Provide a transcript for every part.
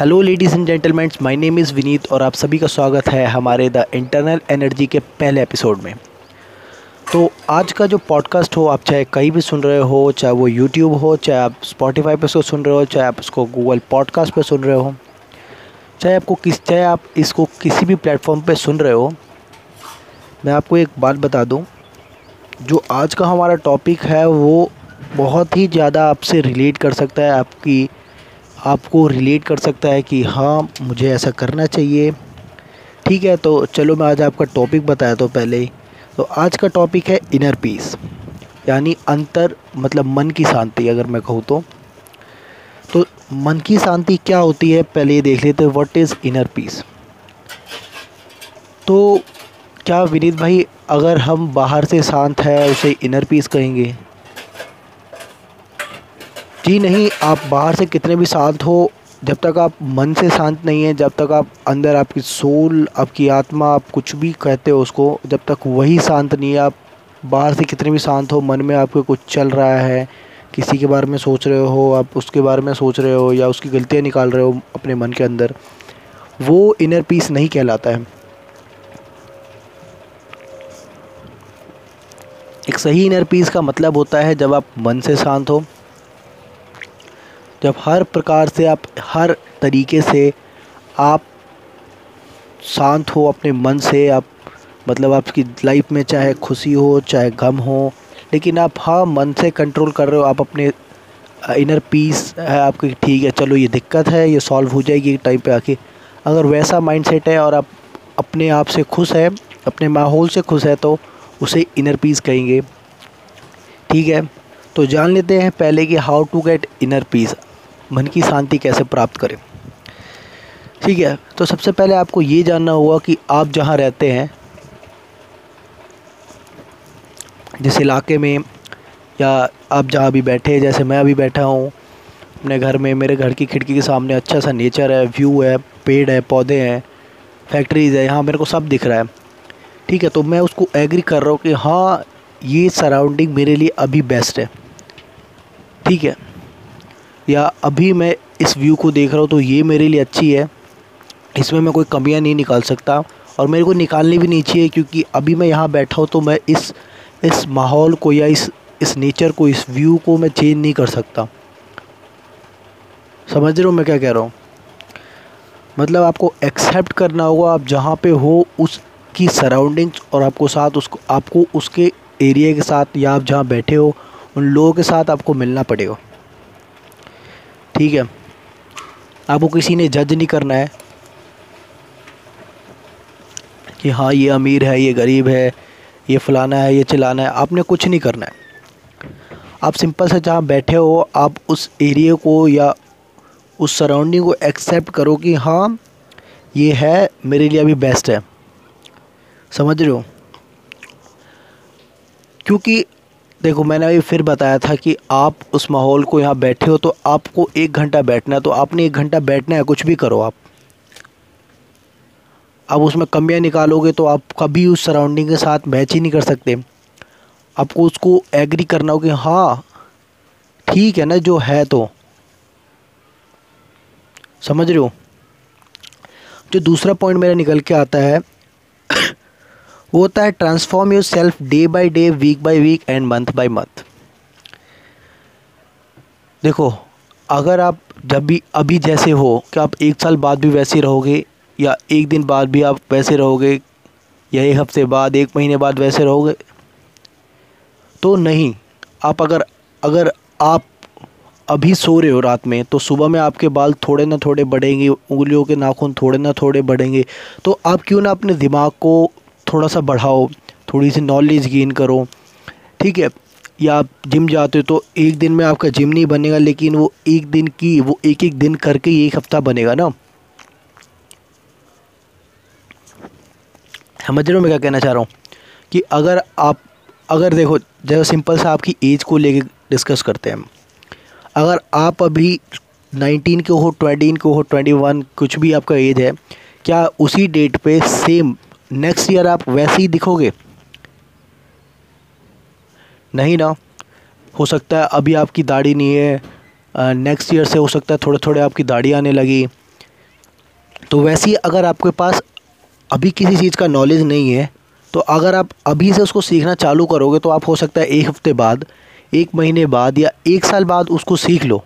Hello ladies and gentleman my name is Vineet और आप सभी का स्वागत है हमारे द इंटरनल एनर्जी के पहले एपिसोड में। तो आज का जो पॉडकास्ट हो, आप चाहे कहीं भी सुन रहे हो, चाहे वो यूट्यूब हो, चाहे आप स्पॉटिफाई पे उसको सुन रहे हो, चाहे आप उसको गूगल पॉडकास्ट पे सुन रहे हो, चाहे आपको किस, चाहे आप इसको किसी भी प्लेटफॉर्म पर सुन रहे हो, मैं आपको एक बात बता दूँ, जो आज का हमारा टॉपिक है, वो बहुत ही ज़्यादा आपसे रिलेट कर सकता है आपकी आपको रिलेट कर सकता है कि हाँ मुझे ऐसा करना चाहिए। ठीक है तो चलो मैं आज आपका टॉपिक बताया तो पहले ही। तो आज का टॉपिक है इनर पीस यानी अंतर मतलब मन की शांति, अगर मैं कहूँ तो। तो मन की शांति क्या होती है? पहले ये देख लेते हैं व्हाट इज़ इनर पीस तो क्या विनीत भाई, अगर हम बाहर से शांत है, उसे इनर पीस कहेंगे? जी नहीं, आप बाहर से कितने भी शांत हो, जब तक आप मन से शांत नहीं है, जब तक आप अंदर आपकी सोल आपकी आत्मा, आप कुछ भी कहते हो उसको, जब तक वही शांत नहीं है, आप बाहर से कितने भी शांत हो, मन में आपके कुछ चल रहा है, किसी के बारे में सोच रहे हो, आप उसके बारे में सोच रहे हो, या उसकी गलतियाँ निकाल रहे हो अपने मन के अंदर, वो इनर पीस नहीं कहलाता है। एक सही इनर पीस का मतलब होता है जब आप मन से शांत हो जब हर प्रकार से आप हर तरीके से आप शांत हो अपने मन से, आप मतलब आपकी लाइफ में चाहे खुशी हो, चाहे गम हो, लेकिन आप हाँ मन से कंट्रोल कर रहे हो, आप अपने इनर पीस है आपकी ठीक है, चलो ये दिक्कत है, ये सॉल्व हो जाएगी एक टाइम पे आके। अगर वैसा माइंडसेट है और आप अपने आप से खुश है, अपने माहौल से खुश है तो उसे इनर पीस कहेंगे। ठीक है? तो जान लेते हैं पहले कि how to get inner peace मन की शांति कैसे प्राप्त करें? ठीक है तो सबसे पहले आपको ये जानना होगा कि आप जहाँ रहते हैं, जिस इलाके में, या आप जहाँ भी बैठे हैं, जैसे मैं अभी बैठा हूँ, अपने घर में, मेरे घर की खिड़की के सामने अच्छा सा नेचर है व्यू है, पेड़ है, पौधे हैं फैक्ट्रीज़ है, यहाँ मेरे को सब दिख रहा है। ठीक है तो मैं उसको एग्री कर रहा हूँ कि हाँ ये सराउंडिंग मेरे लिए अभी बेस्ट है। ठीक है या अभी मैं इस व्यू को देख रहा हूँ तो ये मेरे लिए अच्छी है। इसमें मैं कोई कमियाँ नहीं निकाल सकता और मेरे को निकालनी भी नहीं चाहिए क्योंकि अभी मैं यहाँ बैठा हूँ तो मैं इस इस माहौल को या इस इस नेचर को, इस व्यू को मैं चेंज नहीं कर सकता। समझ रहे हो मैं क्या कह रहा हूँ? मतलब आपको एक्सेप्ट करना होगा, आप जहाँ पे हो, उसकी सराउंडिंग्स और आपको साथ उसको, आपको उसके एरिया के साथ या आप जहाँ बैठे हो, उन लोगों के साथ आपको मिलना पड़ेगा। ठीक है। आपको किसी ने जज नहीं करना है कि हाँ ये अमीर है, ये गरीब है, ये फलाना है, ये चलाना है। आपने कुछ नहीं करना है। आप सिंपल से जहाँ बैठे हो, आप उस एरिया को या उस सराउंडिंग को एक्सेप्ट करो कि हाँ ये है, मेरे लिए अभी बेस्ट है। समझ रहे हो? क्योंकि देखो, मैंने अभी फिर बताया था कि आप उस माहौल को यहाँ बैठे हो तो आपको एक घंटा बैठना है तो आपने एक घंटा बैठना है, कुछ भी करो आप। अब उसमें कमियाँ निकालोगे तो आप कभी उस सराउंडिंग के साथ मैच ही नहीं कर सकते। आपको उसको एग्री करना हो कि हाँ ठीक है ना, जो है तो। समझ रहे हो? जो दूसरा पॉइंट मेरा निकल के आता है वो होता है transform yourself day by day week by week and month by month देखो, अगर आप जब भी, अभी जैसे हो कि आप एक साल बाद भी वैसे रहोगे या एक दिन बाद भी आप वैसे रहोगे, या एक हफ़्ते बाद, एक महीने बाद वैसे रहोगे तो नहीं, आप अगर अगर आप अभी सो रहे हो रात में तो सुबह में आपके बाल थोड़े ना थोड़े बढ़ेंगे, उंगलियों के नाखून थोड़े ना थोड़े बढ़ेंगे तो आप क्यों ना अपने दिमाग को थोड़ा सा बढ़ाओ, थोड़ी सी नॉलेज गेन करो, ठीक है? या आप जिम जाते हो तो एक दिन में आपका जिम नहीं बनेगा, लेकिन वो एक दिन की, वो एक एक दिन करके एक हफ़्ता बनेगा ना? समझ रहे हो मैं क्या कहना चाह रहा हूँ? कि अगर आप, अगर देखो, जैसे सिंपल सा आपकी एज को लेके डिस्कस करते हैं अगर आप अभी नाइनटीन के हो ट्वेंटीन के हो ट्वेंटी वन कुछ भी आपका एज है, क्या उसी डेट पे सेम नेक्स्ट ईयर आप वैसे ही दिखोगे। नहीं ना, हो सकता है अभी आपकी दाढ़ी नहीं है नेक्स्ट ईयर से हो सकता है थोड़े थोड़े आपकी दाढ़ी आने लगी। तो वैसे ही अगर आपके पास अभी किसी चीज़ का नॉलेज नहीं है तो अगर आप अभी से उसको सीखना चालू करोगे तो आप हो सकता है एक हफ़्ते बाद, एक महीने बाद या एक साल बाद उसको सीख लो।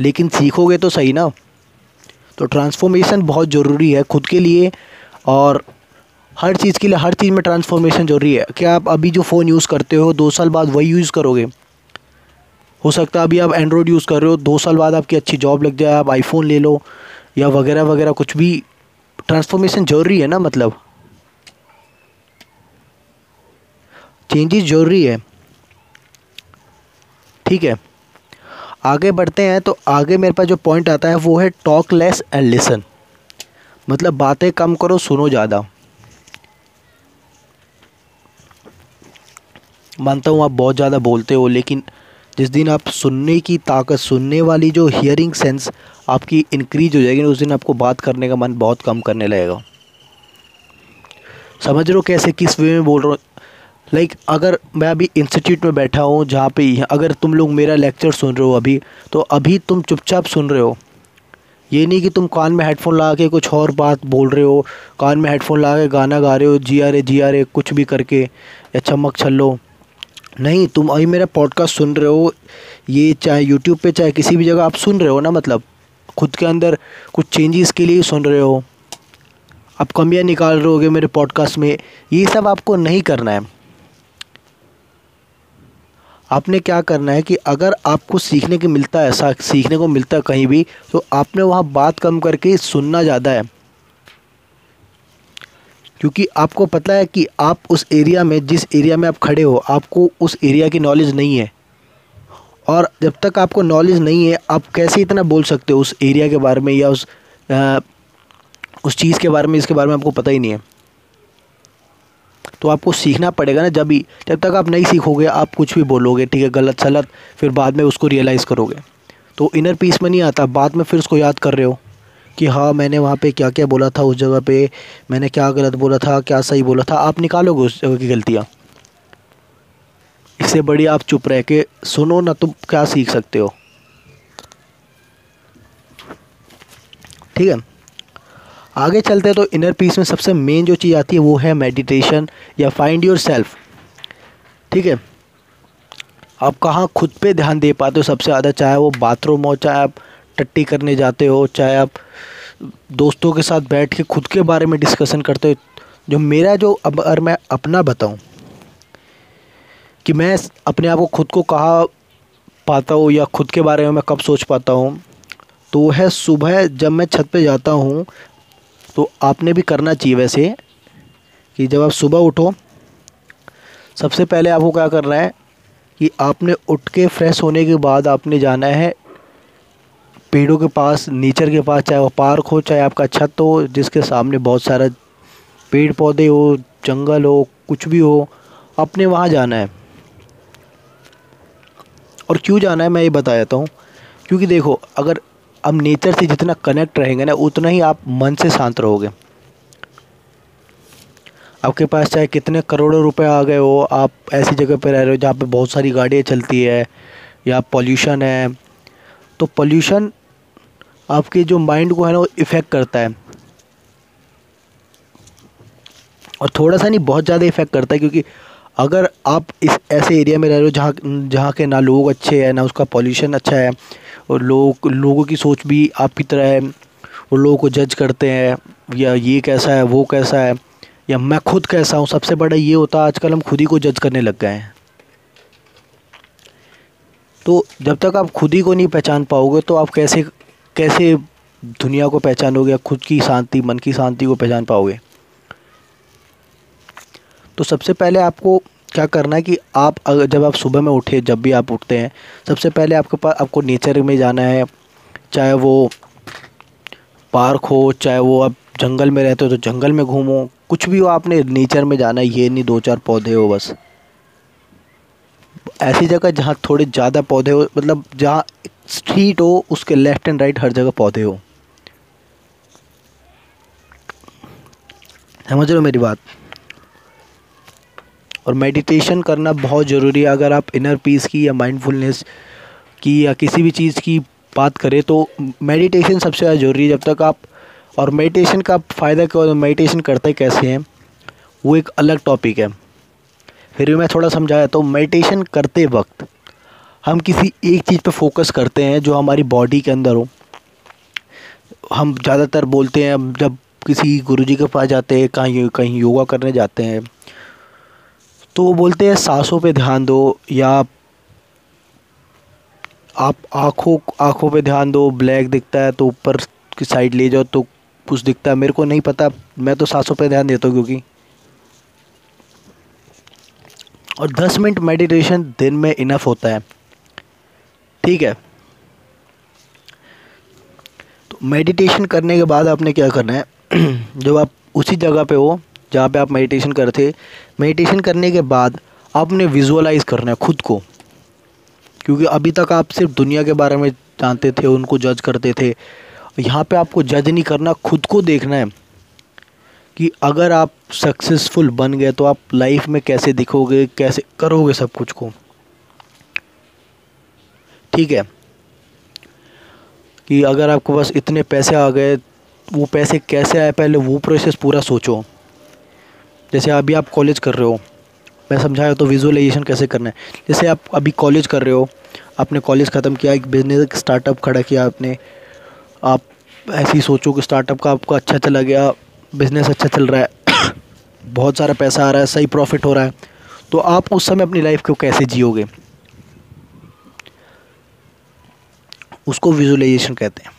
लेकिन सीखोगे तो सही ना? तो ट्रांसफॉर्मेशन बहुत ज़रूरी है खुद के लिए और हर चीज़ के लिए, हर चीज़ में ट्रांसफॉर्मेशन ज़रूरी है। क्या आप अभी जो फ़ोन यूज़ करते हो, दो साल बाद वही यूज़ करोगे? हो सकता है अभी आप एंड्रॉयड यूज़ कर रहे हो, दो साल बाद आपकी अच्छी जॉब लग जाए, आप आईफोन ले लो, या वगैरह वगैरह, कुछ भी। ट्रांसफॉर्मेशन ज़रूरी है ना मतलब? चेंजेस ज़रूरी है। ठीक है। आगे बढ़ते हैं तो आगे मेरे पास जो पॉइंट आता है, वो है टॉक लेस एंड लिसन मतलब बातें कम करो, सुनो ज़्यादा। मानता हूँ आप बहुत ज़्यादा बोलते हो लेकिन जिस दिन आप सुनने की ताकत सुनने वाली जो हियरिंग सेंस आपकी इंक्रीज हो जाएगी उस दिन आपको बात करने का मन बहुत कम करने लगेगा। समझ रहे हो कैसे किस वे में बोल रहा हूँ? लाइक like, अगर मैं अभी इंस्टीट्यूट में बैठा हूँ जहाँ पे अगर तुम लोग मेरा लेक्चर सुन रहे हो अभी तो अभी तुम चुपचाप सुन रहे हो। ये नहीं कि तुम कान में हेडफोन लगा के कुछ और बात बोल रहे हो कान में हेडफोन लगा के गाना गा रहे हो जी आ रहे जी आ रहे कुछ भी करके या चमक छल्लो नहीं, तुम अभी मेरा पॉडकास्ट सुन रहे हो, ये चाहे यूट्यूब पे, चाहे किसी भी जगह आप सुन रहे हो ना मतलब खुद के अंदर कुछ चेंजेस के लिए सुन रहे हो। आप कमियाँ निकाल रहे होगे मेरे पॉडकास्ट में, ये सब आपको नहीं करना है। आपने क्या करना है कि अगर आपको सीखने को मिलता है ऐसा सीखने को मिलता है कहीं भी तो आपने वहाँ बात कम करके सुनना ज़्यादा है। क्योंकि आपको पता है कि आप उस एरिया में जिस एरिया में आप खड़े हो आपको उस एरिया की नॉलेज नहीं है। और जब तक आपको नॉलेज नहीं है आप कैसे इतना बोल सकते हो उस एरिया के बारे में या उस आ, उस चीज़ के बारे में इसके बारे में आपको पता ही नहीं है। तो आपको सीखना पड़ेगा ना जब भी जब तक आप नहीं सीखोगे आप कुछ भी बोलोगे ठीक है गलत सलत फिर बाद में उसको रियलाइज़ करोगे। तो इनर पीस में नहीं आता बाद में फिर उसको याद कर रहे हो। कि हाँ मैंने वहाँ पे क्या क्या बोला था, उस जगह पे मैंने क्या गलत बोला था, क्या सही बोला था, आप निकालोगे उस जगह की गलतियाँ। इससे बड़ी आप चुप रह के सुनो ना तुम क्या सीख सकते हो। ठीक है? आगे चलते हैं तो इनर पीस में सबसे मेन जो चीज़ आती है वो है मेडिटेशन या फाइंड योर सेल्फ ठीक है? आप कहाँ खुद पे ध्यान दे पाते हो सबसे ज़्यादा, चाहे वो बाथरूम हो, चाहे आप टट्टी करने जाते हो, चाहे आप दोस्तों के साथ बैठ के खुद के बारे में डिस्कशन करते हो जो मेरा जो अब अगर मैं अपना बताऊँ, कि मैं अपने आप को खुद को कहा पाता हूँ या खुद के बारे में मैं कब सोच पाता हूँ तो वो है सुबह जब मैं छत पे जाता हूँ तो आपने भी करना चाहिए वैसे, कि जब आप सुबह उठो, सबसे पहले आपको क्या करना है, कि आपने उठ के फ्रेश होने के बाद आपने जाना है पेड़ों के पास, नेचर के पास, चाहे वो पार्क हो, चाहे आपका छत हो, जिसके सामने बहुत सारा पेड़ पौधे हो, जंगल हो, कुछ भी हो, अपने वहाँ जाना है। और क्यों जाना है, मैं ये बता देता हूँ। क्योंकि देखो, अगर अब नेचर से जितना कनेक्ट रहेंगे ना, उतना ही आप मन से शांत रहोगे। आपके पास चाहे कितने करोड़ों रुपए आ गए हो, आप ऐसी जगह पर रह रहे हो जहाँ पे बहुत सारी गाड़ियाँ चलती है, या पॉल्यूशन है। तो पॉल्यूशन आपके जो माइंड को है ना, वो इफ़ेक्ट करता है। और थोड़ा सा नहीं, बहुत ज़्यादा इफ़ेक्ट करता है, क्योंकि अगर आप इस ऐसे एरिया में रह रहे हो जहाँ जहाँ के ना लोग अच्छे हैं, ना उसका पॉल्यूशन अच्छा है, और लोग, लोगों की सोच भी आपकी तरह है वो लोगों को जज करते हैं, या ये कैसा है, वो कैसा है, या मैं खुद कैसा हूँ, सबसे बड़ा ये होता है, आजकल हम खुद ही को जज करने लग गए हैं। तो जब तक आप खुद ही को नहीं पहचान पाओगे तो आप कैसे कैसे दुनिया को पहचानोगे या खुद की शांति, मन की शांति को पहचान पाओगे? तो सबसे पहले आपको क्या करना है कि आप अगर जब आप सुबह में उठे, जब भी आप उठते हैं, सबसे पहले आपके पास, आपको नेचर में जाना है। चाहे वो पार्क हो, चाहे वो आप जंगल में रहते हो तो जंगल में घूमो। कुछ भी हो, आपने नेचर में जाना है, ये नहीं दो चार पौधे हो बस। ऐसी जगह जहाँ थोड़े ज़्यादा पौधे हो मतलब जहाँ स्ट्रीट हो, उसके लेफ़्ट एंड राइट हर जगह पौधे हो। समझ रहे हो मेरी बात? और मेडिटेशन करना बहुत ज़रूरी है। अगर आप इनर पीस की या माइंडफुलनेस की या किसी भी चीज़ की बात करें तो मेडिटेशन सबसे ज़्यादा ज़रूरी है। जब तक आप, और मेडिटेशन का फ़ायदा क्या मेडिटेशन करते कैसे हैं? वो एक अलग टॉपिक है। फिर भी मैं थोड़ा समझाया तो मेडिटेशन करते वक्त हम किसी एक चीज़ पे फोकस करते हैं जो हमारी बॉडी के अंदर हो। हम ज़्यादातर बोलते हैं, जब किसी गुरुजी के पास जाते हैं, कहीं कहीं योगा करने जाते हैं तो वो बोलते हैं, सांसों पे ध्यान दो या आप आँखों आँखों पे ध्यान दो ब्लैक दिखता है तो ऊपर की साइड ले जाओ तो कुछ दिखता है। मेरे को नहीं पता, मैं तो सांसों पे ध्यान देता हूँ क्योंकि और दस मिनट मेडिटेशन दिन में इनफ होता है। ठीक है? तो मेडिटेशन करने के बाद आपने क्या करना है? जब आप उसी जगह पे हो जहाँ पे आप मेडिटेशन करते मेडिटेशन करने के बाद आपने विजुअलाइज करना है खुद को। क्योंकि अभी तक आप सिर्फ़ दुनिया के बारे में जानते थे, उनको जज करते थे। यहाँ पे आपको जज नहीं करना, खुद को देखना है। कि अगर आप सक्सेसफुल बन गए तो आप लाइफ में कैसे दिखोगे, कैसे करोगे सब कुछ को? ठीक है? कि अगर आपको बस इतने पैसे आ गए, वो पैसे कैसे आए, पहले वो प्रोसेस पूरा सोचो। जैसे अभी आप कॉलेज कर रहे हो, मैं समझाया तो विजुअलाइजेशन कैसे करना है? जैसे आप अभी कॉलेज कर रहे हो, आपने कॉलेज ख़त्म किया, एक बिज़नेस स्टार्टअप खड़ा किया आपने। आप ऐसे ही सोचो कि स्टार्टअप का आपका अच्छा चला गया बिज़नेस अच्छा चल रहा है। बहुत सारा पैसा आ रहा है सही प्रॉफिट हो रहा है। तो आप उस समय अपनी लाइफ को कैसे जियोगे? उसको विजुअलाइजेशन कहते हैं।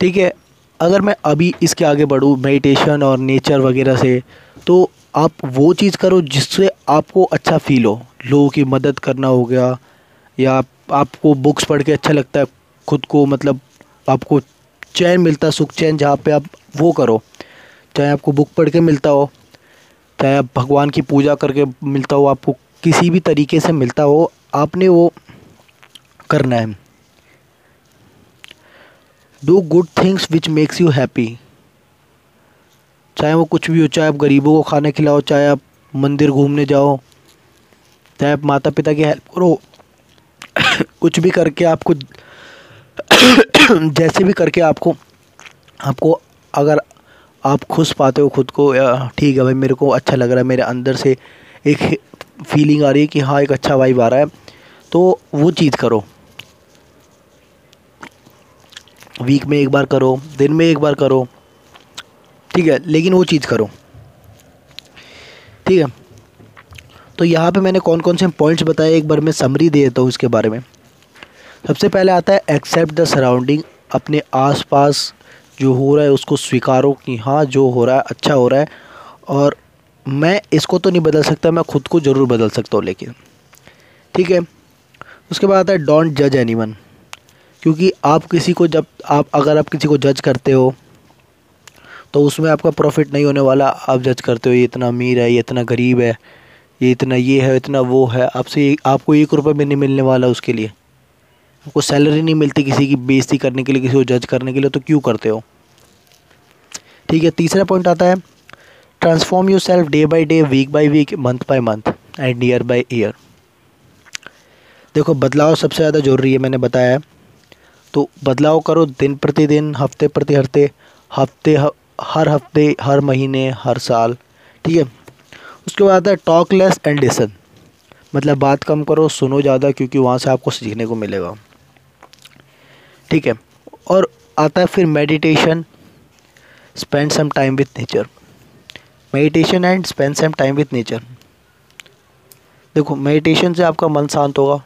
ठीक है अगर मैं अभी इसके आगे बढ़ूँ मेडिटेशन और नेचर वगैरह से तो आप वो चीज़ करो जिससे आपको अच्छा फील हो। लोगों की मदद करना हो गया या आप, आपको बुक्स पढ़ के अच्छा लगता है खुद को मतलब आपको चैन मिलता है सुख चैन जहाँ पे आप वो करो। चाहे आपको बुक पढ़ के मिलता हो, चाहे आप भगवान की पूजा करके मिलता हो, आपको किसी भी तरीके से मिलता हो, आपने वो करना है। Do good things which makes you happy चाहे वो कुछ भी हो, चाहे आप गरीबों को खाना खिलाओ, चाहे आप मंदिर घूमने जाओ, चाहे आप माता पिता की हेल्प करो, कुछ भी करके आपको जैसे भी करके आपको आपको अगर आप खुश पाते हो खुद को ठीक है भाई मेरे को अच्छा लग रहा है, मेरे अंदर से एक फीलिंग आ रही है कि हाँ एक अच्छा वाइब आ रहा है तो वो चीज़ करो। वीक में एक बार करो, दिन में एक बार करो, ठीक है, लेकिन वो चीज़ करो। ठीक है? तो यहाँ पे मैंने कौन कौन से पॉइंट्स बताए, एक बार मैं समरी दे देता हूँ इसके बारे में। सबसे पहले आता है एक्सेप्ट द सराउंडिंग अपने आसपास जो हो रहा है उसको स्वीकारो कि हाँ जो हो रहा है अच्छा हो रहा है। और मैं इसको तो नहीं बदल सकता, मैं खुद को ज़रूर बदल सकता हूँ लेकिन। ठीक है? उसके बाद आता है डोंट जज एनी क्योंकि आप किसी को जब आप, अगर आप किसी को जज करते हो तो उसमें आपका प्रॉफिट नहीं होने वाला। आप जज करते हो, ये इतना अमीर है, ये इतना गरीब है, ये इतना ये है, इतना वो है। आपसे आपको एक रुपये भी नहीं मिलने वाला उसके लिए। आपको सैलरी नहीं मिलती किसी की बेइज्जती करने के लिए, किसी को जज करने के लिए तो क्यों करते हो? ठीक है, तीसरा पॉइंट आता है transform yourself day by day week by week month by month and year by year देखो, बदलाव सबसे ज़्यादा ज़रूरी है, मैंने बताया है। तो बदलाव करो दिन प्रतिदिन, हफ़्ते प्रति हफ़्ते हफ़्ते हर हफ़्ते, हर महीने, हर साल, ठीक है? उसके बाद आता है टॉक लेस एंड लिसन मतलब बात कम करो, सुनो ज़्यादा, क्योंकि वहाँ से आपको सीखने को मिलेगा। ठीक है? और आता है फिर meditation spend some time with nature meditation and spend some time with nature देखो मेडिटेशन से आपका मन शांत होगा,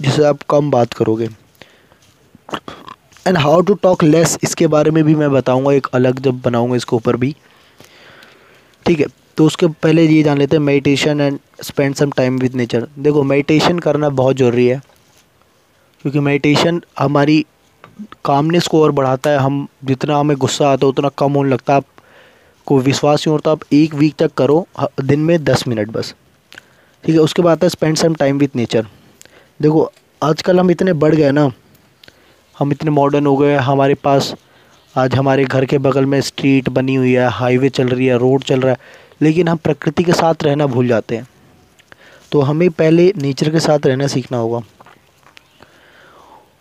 जिससे आप कम बात करोगे। And how to talk less इसके बारे में भी मैं बताऊँगा, एक अलग जब बनाऊँगा इसके ऊपर भी। ठीक है? तो उसके पहले ये जान लेते हैं meditation and spend some time with nature देखो मेडिटेशन करना बहुत ज़रूरी है। क्योंकि मेडिटेशन हमारी कामनेस को और बढ़ाता है। हम जितना हमें गुस्सा आता है, उतना कम होने लगता है। आपको विश्वास नहीं होता, आप एक वीक तक करो दिन में दस मिनट बस। ठीक है, उसके बाद है spend some time with nature देखो, आजकल हम इतने बढ़ गए ना, हम इतने मॉडर्न हो गए हमारे पास आज हमारे घर के बगल में स्ट्रीट बनी हुई है हाईवे चल रही है रोड चल रहा है। लेकिन हम प्रकृति के साथ रहना भूल जाते हैं। तो हमें पहले नेचर के साथ रहना सीखना होगा।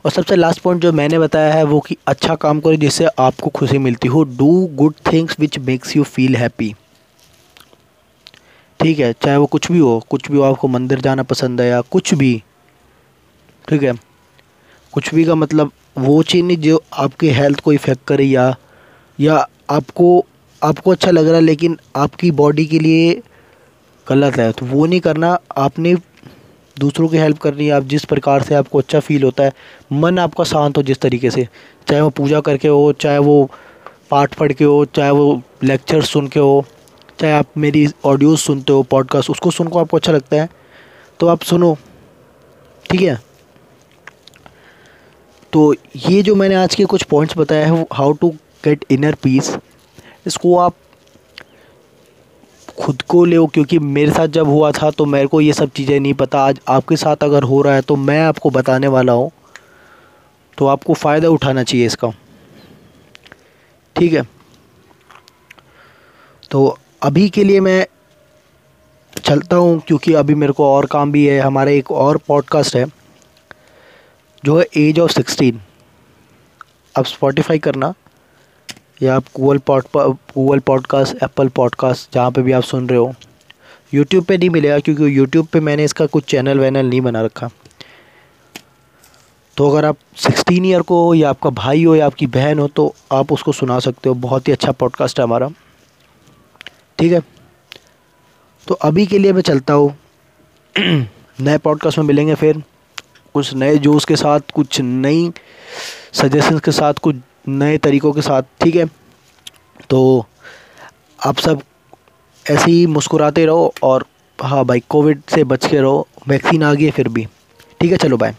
और सबसे लास्ट पॉइंट जो मैंने बताया है, वो कि अच्छा काम करो जिससे आपको खुशी मिलती हो। Do good things which makes you feel happy ठीक है, चाहे वो कुछ भी हो, कुछ भी हो, आपको मंदिर जाना पसंद है या कुछ भी। ठीक है? कुछ भी का मतलब वो चीज़ नहीं जो आपकी हेल्थ को इफ़ेक्ट करे या या आपको आपको अच्छा लग रहा है, लेकिन आपकी बॉडी के लिए गलत है। तो वो नहीं करना, आपने दूसरों की हेल्प करनी है, आप जिस प्रकार से आपको अच्छा फील होता है, मन आपका शांत हो जिस तरीके से। चाहे वो पूजा करके हो, चाहे वो पाठ पढ़ के हो, चाहे वो लेक्चर सुन के हो, चाहे आप मेरी ऑडियोज सुनते हो पॉडकास्ट उसको सुन को आपको अच्छा लगता है। तो आप सुनो, ठीक है? तो ये जो मैंने आज के कुछ पॉइंट्स बताया है how to get inner peace इसको आप खुद को ले क्योंकि मेरे साथ जब हुआ था तो मेरे को ये सब चीज़ें नहीं पता। आज आपके साथ अगर हो रहा है तो मैं आपको बताने वाला हूँ। तो आपको फ़ायदा उठाना चाहिए इसका। ठीक है? तो अभी के लिए मैं चलता हूँ, क्योंकि अभी मेरे को और काम भी है। हमारा एक और पॉडकास्ट है, जो है एज ऑफ़ सिक्सटीन अब स्पॉटिफाई करना। या आप Google pod Google podcast Apple podcast जहाँ पे भी आप सुन रहे हो। यूट्यूब पे नहीं मिलेगा, क्योंकि यूट्यूब पे मैंने इसका कुछ चैनल वैनल नहीं बना रखा। तो अगर आप सिक्सटीन ईयर को या आपका भाई हो, या आपकी बहन हो तो आप उसको सुना सकते हो। बहुत ही अच्छा पॉडकास्ट है हमारा। ठीक है? तो अभी के लिए मैं चलता हूँ। नए पॉडकास्ट में मिलेंगे फिर। कुछ नए जोश के साथ, कुछ नई सजेशंस के साथ, कुछ नए तरीक़ों के साथ, ठीक है? तो आप सब ऐसे ही मुस्कुराते रहो और हाँ भाई, कोविड से बच के रहो, वैक्सीन आ गई है फिर भी। ठीक है, चलो बाय